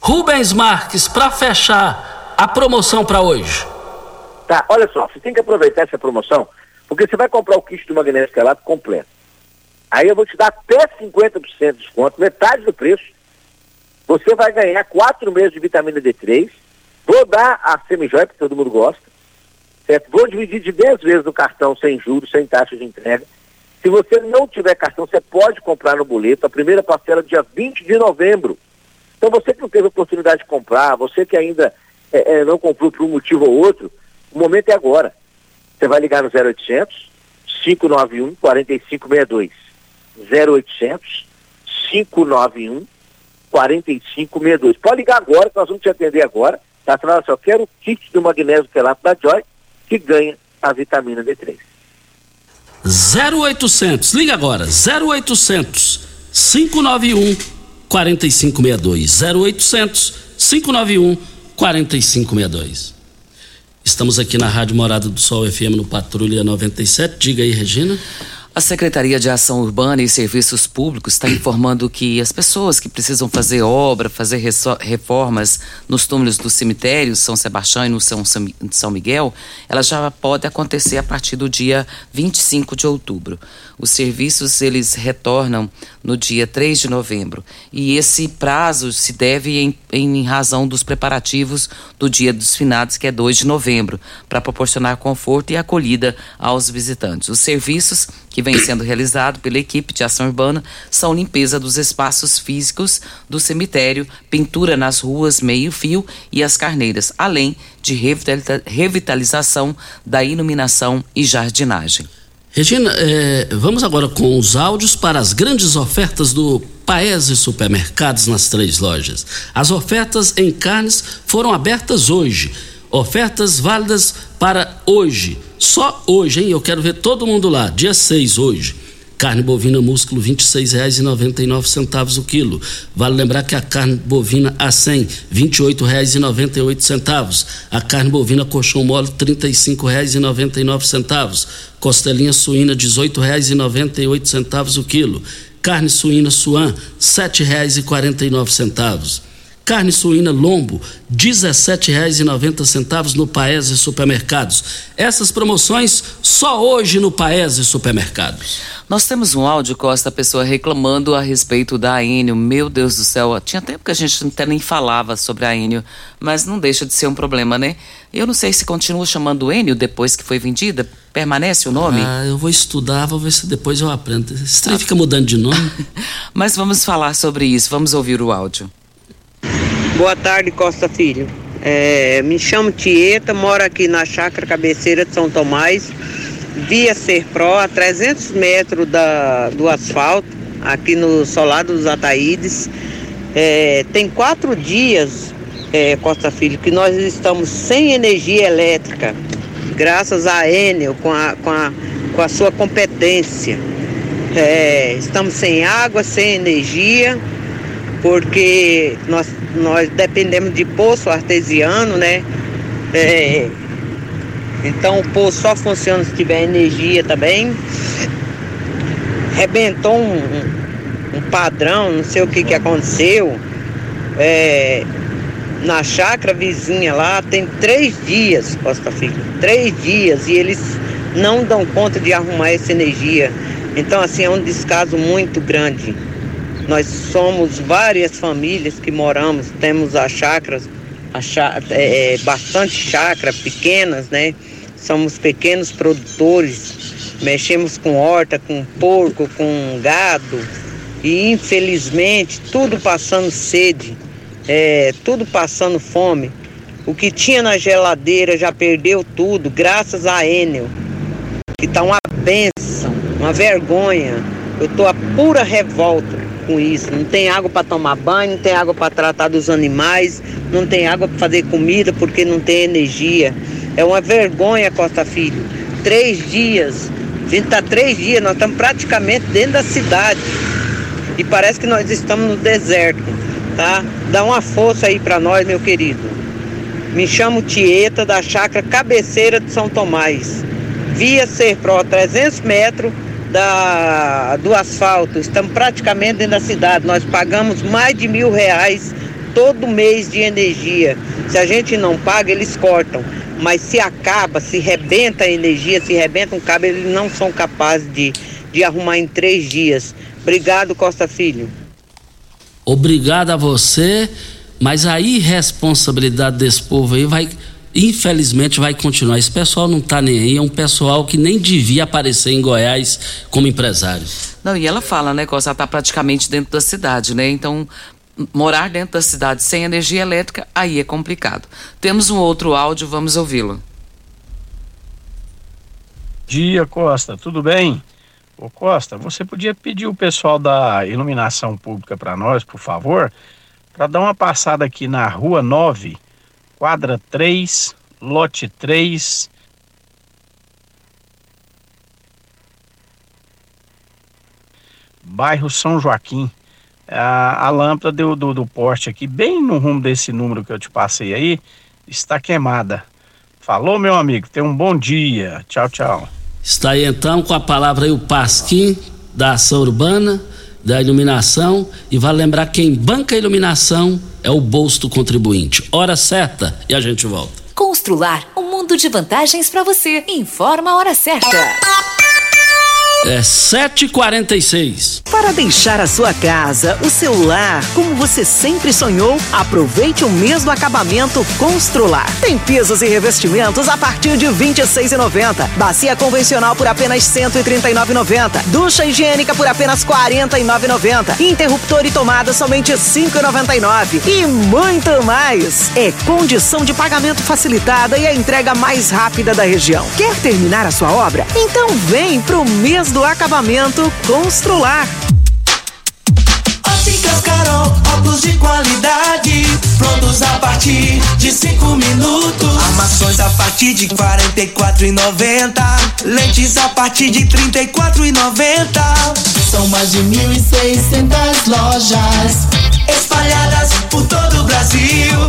Rubens Marques, para fechar a promoção para hoje.
Tá, olha só, você tem que aproveitar essa promoção porque você vai comprar o kit do magnésio quelato completo. Aí eu vou te dar até 50% de desconto, metade do preço. Você vai ganhar quatro meses de vitamina D3. Vou dar a semijoia, que todo mundo gosta. Certo? Vou dividir de 10 vezes no cartão sem juros, sem taxa de entrega. Se você não tiver cartão, você pode comprar no boleto. A primeira parcela dia 20 de novembro. Então você que não teve oportunidade de comprar, você que ainda é, é, não comprou por um motivo ou outro, o momento é agora. Você vai ligar no 0800 591 4562. 0800 591 4562. Pode ligar agora, que nós vamos te atender agora. Tá? Você só quero o kit do magnésio quelato da Joy, que ganha a vitamina D3.
0800, liga agora, 0800 591 4562. 0800 591 4562. Estamos aqui na Rádio Morada do Sol FM no Patrulha 97. Diga aí, Regina.
A Secretaria de Ação Urbana e Serviços Públicos está informando que as pessoas que precisam fazer obra, fazer reformas nos túmulos do cemitério São Sebastião e no São, São Miguel, ela já pode acontecer a partir do dia 25 de outubro. Os serviços eles retornam no dia 3 de novembro e esse prazo se deve em, em razão dos preparativos do Dia dos Finados, que é 2 de novembro, para proporcionar conforto e acolhida aos visitantes. Os serviços que vêm sendo realizados pela equipe de ação urbana são limpeza dos espaços físicos do cemitério, pintura nas ruas meio-fio e as carneiras, além de revitalização da iluminação e jardinagem.
Regina, é, vamos agora com os áudios para as grandes ofertas do Paese Supermercados nas três lojas. As ofertas em carnes foram abertas hoje. Ofertas válidas para hoje. Só hoje, hein? Eu quero ver todo mundo lá. Dia 6 hoje. Carne bovina músculo R$ 26,99 o quilo. Vale lembrar que a carne bovina a 100 R$ 28,98. A carne bovina colchão mole R$ 35,99. Costelinha suína R$ 18,98 o quilo. Carne suína suan R$ 7,49. Carne suína lombo, R$ 17,90 no Paese Supermercados. Essas promoções só hoje no Paese Supermercados.
Nós temos um áudio, Costa, a pessoa reclamando a respeito da Enio. Meu Deus do céu, tinha tempo que a gente até nem falava sobre a Enio, mas não deixa de ser um problema, né? Eu não sei se continua chamando Enio depois que foi vendida. Permanece o nome?
Ah, eu vou estudar, vou ver se depois eu aprendo. Esse trem ah. fica mudando de nome.
mas vamos falar sobre isso, vamos ouvir o áudio.
Boa tarde, Costa Filho. É, me chamo Tieta, moro aqui na chácara cabeceira de São Tomás, via Ser Pro, a 300 metros da, do asfalto, aqui no Solado dos Ataídes. É, tem quatro dias, é, Costa Filho, que nós estamos sem energia elétrica, graças a Enel, com a, com a, com a sua competência. É, estamos sem água, sem energia porque nós, nós dependemos de poço artesiano, né? É, então o poço só funciona se tiver energia também. Rebentou um, um, padrão, não sei o que, que aconteceu. É, na chácara vizinha lá tem três dias, Costa Filho, três dias, e eles não dão conta de arrumar essa energia. Então, assim, é um descaso muito grande. Nós somos várias famílias que moramos, temos as chácaras, a chá, é, é, bastante chácara, pequenas, né? Somos pequenos produtores, mexemos com horta, com porco, com gado e infelizmente tudo passando sede, é, tudo passando fome. O que tinha na geladeira já perdeu tudo, graças a Enel, que está uma benção, uma vergonha. Eu estou a pura revolta com isso. Não tem água para tomar banho, não tem água para tratar dos animais, não tem água para fazer comida porque não tem energia. É uma vergonha, Costa Filho. Três dias, a gente está três dias, nós estamos praticamente dentro da cidade. E parece que nós estamos no deserto, tá? Dá uma força aí para nós, meu querido. Me chamo Tieta, da chácara Cabeceira de São Tomás. Via Serpro, 300 metros da, do asfalto, estamos praticamente dentro da cidade. Nós pagamos mais de mil reais todo mês de energia. Se a gente não paga, eles cortam. Mas se acaba, se rebenta a energia, se rebenta um cabo, eles não são capazes de, de arrumar em três dias. Obrigado, Costa Filho.
Obrigado a você, mas a irresponsabilidade desse povo aí vai infelizmente vai continuar. Esse pessoal não está nem aí, é um pessoal que nem devia aparecer em Goiás como empresário.
Não, e ela fala, né, que ela está praticamente dentro da cidade, né? Então, morar dentro da cidade sem energia elétrica, aí é complicado. Temos um outro áudio, vamos ouvi-lo.
Dia Costa, tudo bem? Ô Costa, você podia pedir o pessoal da iluminação pública para nós, por favor, para dar uma passada aqui na Rua 9, quadra 3, lote 3. Bairro São Joaquim. A, a lâmpada do, do, do poste aqui, bem no rumo desse número que eu te passei aí, está queimada. Falou, meu amigo. Tenha um bom dia. Tchau, tchau.
Está aí então com a palavra aí o Pasquim da ação urbana, da iluminação e vale lembrar quem banca a iluminação é o bolso do contribuinte. Hora certa e a gente volta.
Constrular um mundo de vantagens para você. Informa a hora certa.
É 7h46.
Para deixar a sua casa, o seu lar, como você sempre sonhou, aproveite o mês do acabamento Constrular. Tem pisos e revestimentos a partir de R$ 26,90. Bacia convencional por apenas R$ 139,90. Ducha higiênica por apenas R$ 49,90. Interruptor e tomada somente R$ 5,99. E muito mais. É condição de pagamento facilitada e a entrega mais rápida da região. Quer terminar a sua obra? Então vem pro mês do acabamento Constrular.
Óticas Carol, óculos de qualidade, prontos a partir de cinco minutos. Armações a partir de quarenta e quatro lentes a partir de trinta e quatro. São mais de mil e lojas espalhadas por todo o Brasil.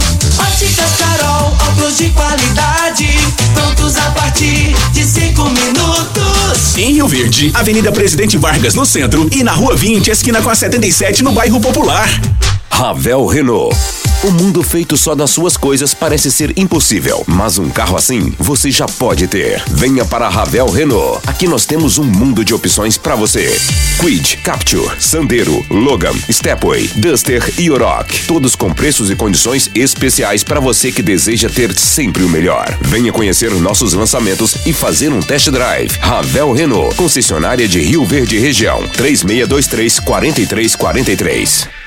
Verde, Avenida Presidente Vargas no centro e na Rua 20, esquina com a 77 no bairro Popular.
Ravel Renault. O mundo feito só das suas coisas parece ser impossível, mas um carro assim você já pode ter. Venha para a Ravel Renault. Aqui nós temos um mundo de opções para você. Quid, Capture, Sandero, Logan, Stepway, Duster e Oroch. Todos com preços e condições especiais para você que deseja ter sempre o melhor. Venha conhecer nossos lançamentos e fazer um test drive. Ravel Renault, concessionária de Rio Verde Região. 3623 4343.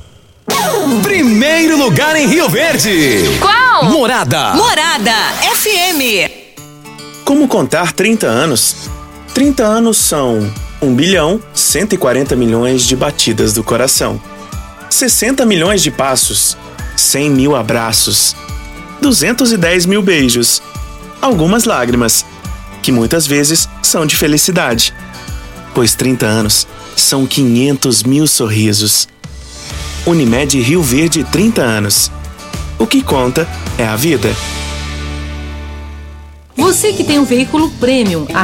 Primeiro lugar em Rio Verde.
Qual?
Morada.
Morada FM.
Como contar 30 anos? 30 anos são 1 bilhão 140 milhões de batidas do coração, 60 milhões de passos, 100 mil abraços, 210 mil beijos, algumas lágrimas, que muitas vezes são de felicidade, pois 30 anos são 500 mil sorrisos. Unimed Rio Verde 30 anos. O que conta é a vida.
Você que tem um veículo premium, a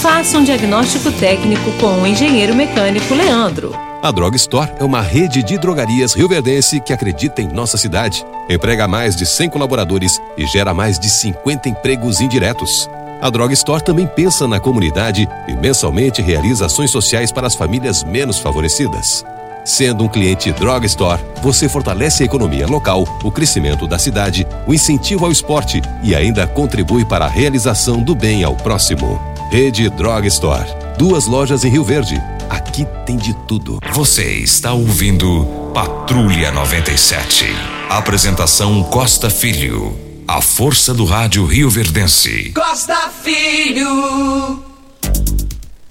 Faça um diagnóstico técnico com o engenheiro mecânico Leandro.
A Drog Store é uma rede de drogarias rioverdense que acredita em nossa cidade. Emprega mais de 100 colaboradores e gera mais de 50 empregos indiretos. A Drog Store também pensa na comunidade e mensalmente realiza ações sociais para as famílias menos favorecidas. Sendo um cliente Drog Store, você fortalece a economia local, o crescimento da cidade, o incentivo ao esporte e ainda contribui para a realização do bem ao próximo. Rede Drog Store. Duas lojas em Rio Verde. Aqui tem de tudo.
Você está ouvindo Patrulha 97. Apresentação Costa Filho. A força do rádio Rio Verdense.
Costa Filho.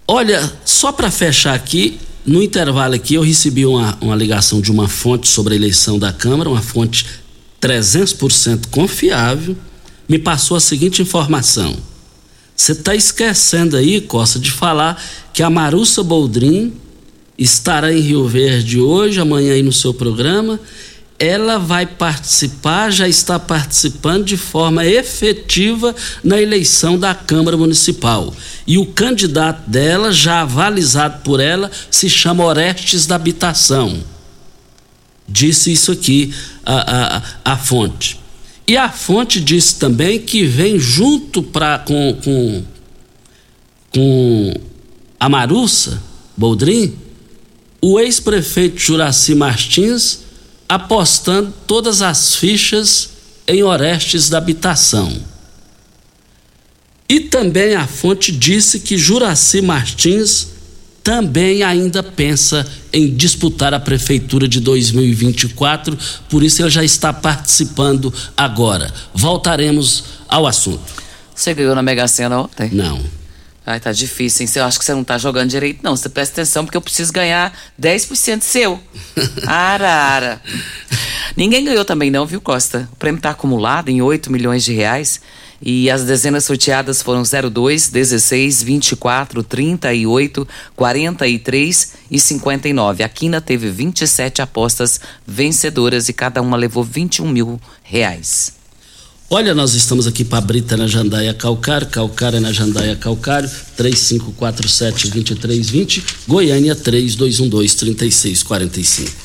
Olha, só para fechar aqui, no intervalo aqui eu recebi uma, uma ligação de uma fonte sobre a eleição da Câmara, uma fonte 300% confiável, me passou a seguinte informação. Você está esquecendo aí, Costa, de falar que a Marussa Boldrin estará em Rio Verde hoje, amanhã aí no seu programa. Ela vai participar, já está participando de forma efetiva na eleição da Câmara Municipal. E o candidato dela, já avalizado por ela, se chama Orestes da Habitação. Disse isso aqui a, a, a fonte. E a fonte disse também que vem junto pra, com, com, com a Marussa Boldrin o ex-prefeito Juraci Martins apostando todas as fichas em Orestes da Habitação. E também a fonte disse que Juraci Martins também ainda pensa em disputar a prefeitura de 2024, por isso ele já está participando agora. Voltaremos ao assunto.
Você ganhou na Mega Sena ontem?
Não.
Ai, tá difícil, hein? Eu acho que você não tá jogando direito, não. Você presta atenção, porque eu preciso ganhar 10% seu. Arara. Ninguém ganhou também, não, viu, Costa? O prêmio tá acumulado em 8 milhões de reais. E as dezenas sorteadas foram 02, 16, 24, 38, 43 e 59. A Quina teve 27 apostas vencedoras e cada uma levou 21 mil reais.
Olha, nós estamos aqui para Brita na Jandaia Calcário, Calcário na Jandaia Calcário, 3547-2320, Goiânia 3212-3645.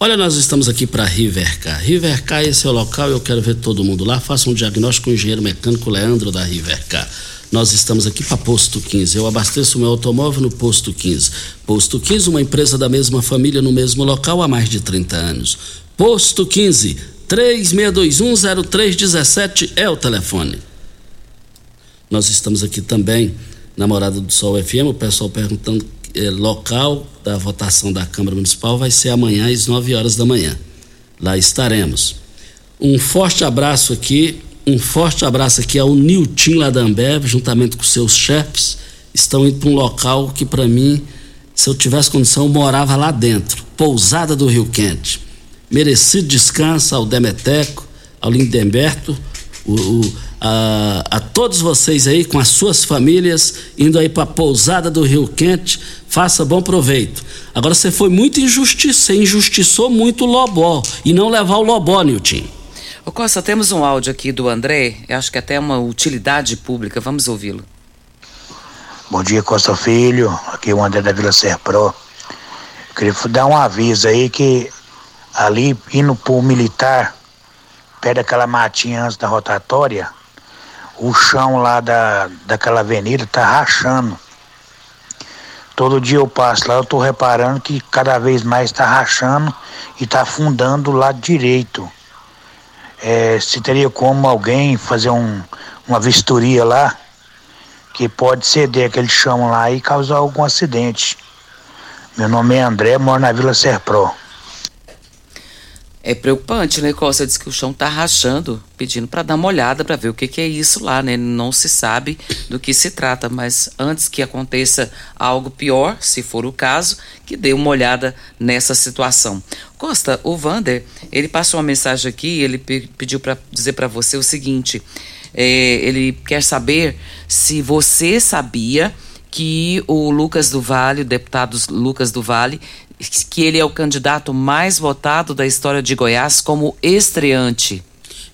Olha, nós estamos aqui para Rivercar. Rivercar, esse é o local, eu quero ver todo mundo lá. Faça um diagnóstico com o engenheiro mecânico Leandro da Rivercar. Nós estamos aqui para Posto 15. Eu abasteço meu automóvel no Posto 15. Posto 15, uma empresa da mesma família no mesmo local há mais de 30 anos. Posto 15, 36210317 é o telefone. Nós estamos aqui também na Morada do Sol FM, o pessoal perguntando eh, local da votação da Câmara Municipal vai ser amanhã às 9 horas da manhã. Lá estaremos. Um forte abraço aqui, um forte abraço aqui ao Nilton Ladambev, juntamente com seus chefes, estão indo para um local que para mim, se eu tivesse condição, eu morava lá dentro, Pousada do Rio Quente. Merecido descanso ao Demeteco, ao Lindemberto, o, o a, a, todos vocês aí com as suas famílias indo aí para a pousada do Rio Quente, faça bom proveito. Agora você foi muito injustiça, injustiçou muito o Lobó e não levar o Lobó, Nilton.
Ô Costa, temos um áudio aqui do André, eu acho que até é uma utilidade pública, vamos ouvi-lo.
Bom dia, Costa Filho, aqui é o André da Vila Serpro. Eu queria dar um aviso aí que ali indo pro militar, perto daquela matinha antes da rotatória, o chão lá da, daquela avenida tá rachando. Todo dia eu passo lá, eu tô reparando que cada vez mais está rachando e está afundando o lado direito. É, se teria como alguém fazer um, uma vistoria lá, que pode ceder aquele chão lá e causar algum acidente. Meu nome é André, moro na Vila Serpro.
É preocupante, né, Costa? Diz que o chão tá rachando, pedindo para dar uma olhada para ver o que, que, é isso lá, né? Não se sabe do que se trata, mas antes que aconteça algo pior, se for o caso, que dê uma olhada nessa situação. Costa, o Vander, ele passou uma mensagem aqui, ele pediu para dizer para você o seguinte: é, ele quer saber se você sabia que o Lucas do Vale, o deputado Lucas do Vale, que ele é o candidato mais votado da história de Goiás como estreante.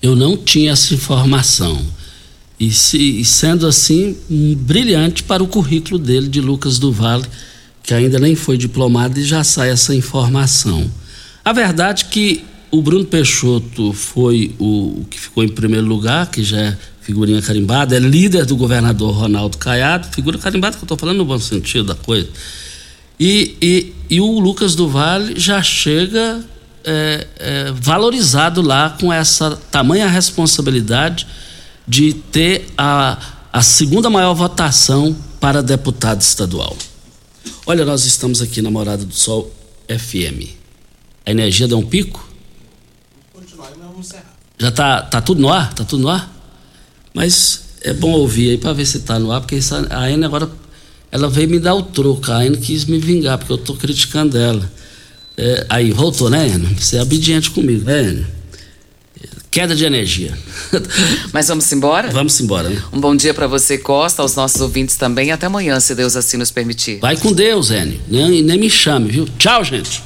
Eu não tinha essa informação. E, se, e sendo assim, um brilhante para o currículo dele, de Lucas do Vale, que ainda nem foi diplomado e já sai essa informação. A verdade é que o Bruno Peixoto foi o, o que ficou em primeiro lugar, que já é figurinha carimbada, é líder do governador Ronaldo Caiado, figura carimbada que eu estou falando no bom sentido da coisa E, e, e o Lucas do Vale já chega é, é, valorizado lá com essa tamanha responsabilidade de ter a, a segunda maior votação para deputado estadual. Olha, nós estamos aqui na Morada do Sol FM. A energia deu um pico? Já tá, tá tudo no ar? Tá tudo no ar? Mas é bom ouvir aí para ver se tá no ar, porque essa, a Ana agora ela veio me dar o troco. A Ana quis me vingar, porque eu tô criticando ela. É, aí voltou, né, Ana? Você é obediente comigo, né, Ana? Queda de energia.
Mas vamos embora?
Vamos embora, né?
Um bom dia para você, Costa, aos nossos ouvintes também. Até amanhã, se Deus assim nos permitir.
Vai com Deus, Enio. Nem, nem me chame, viu? Tchau, gente.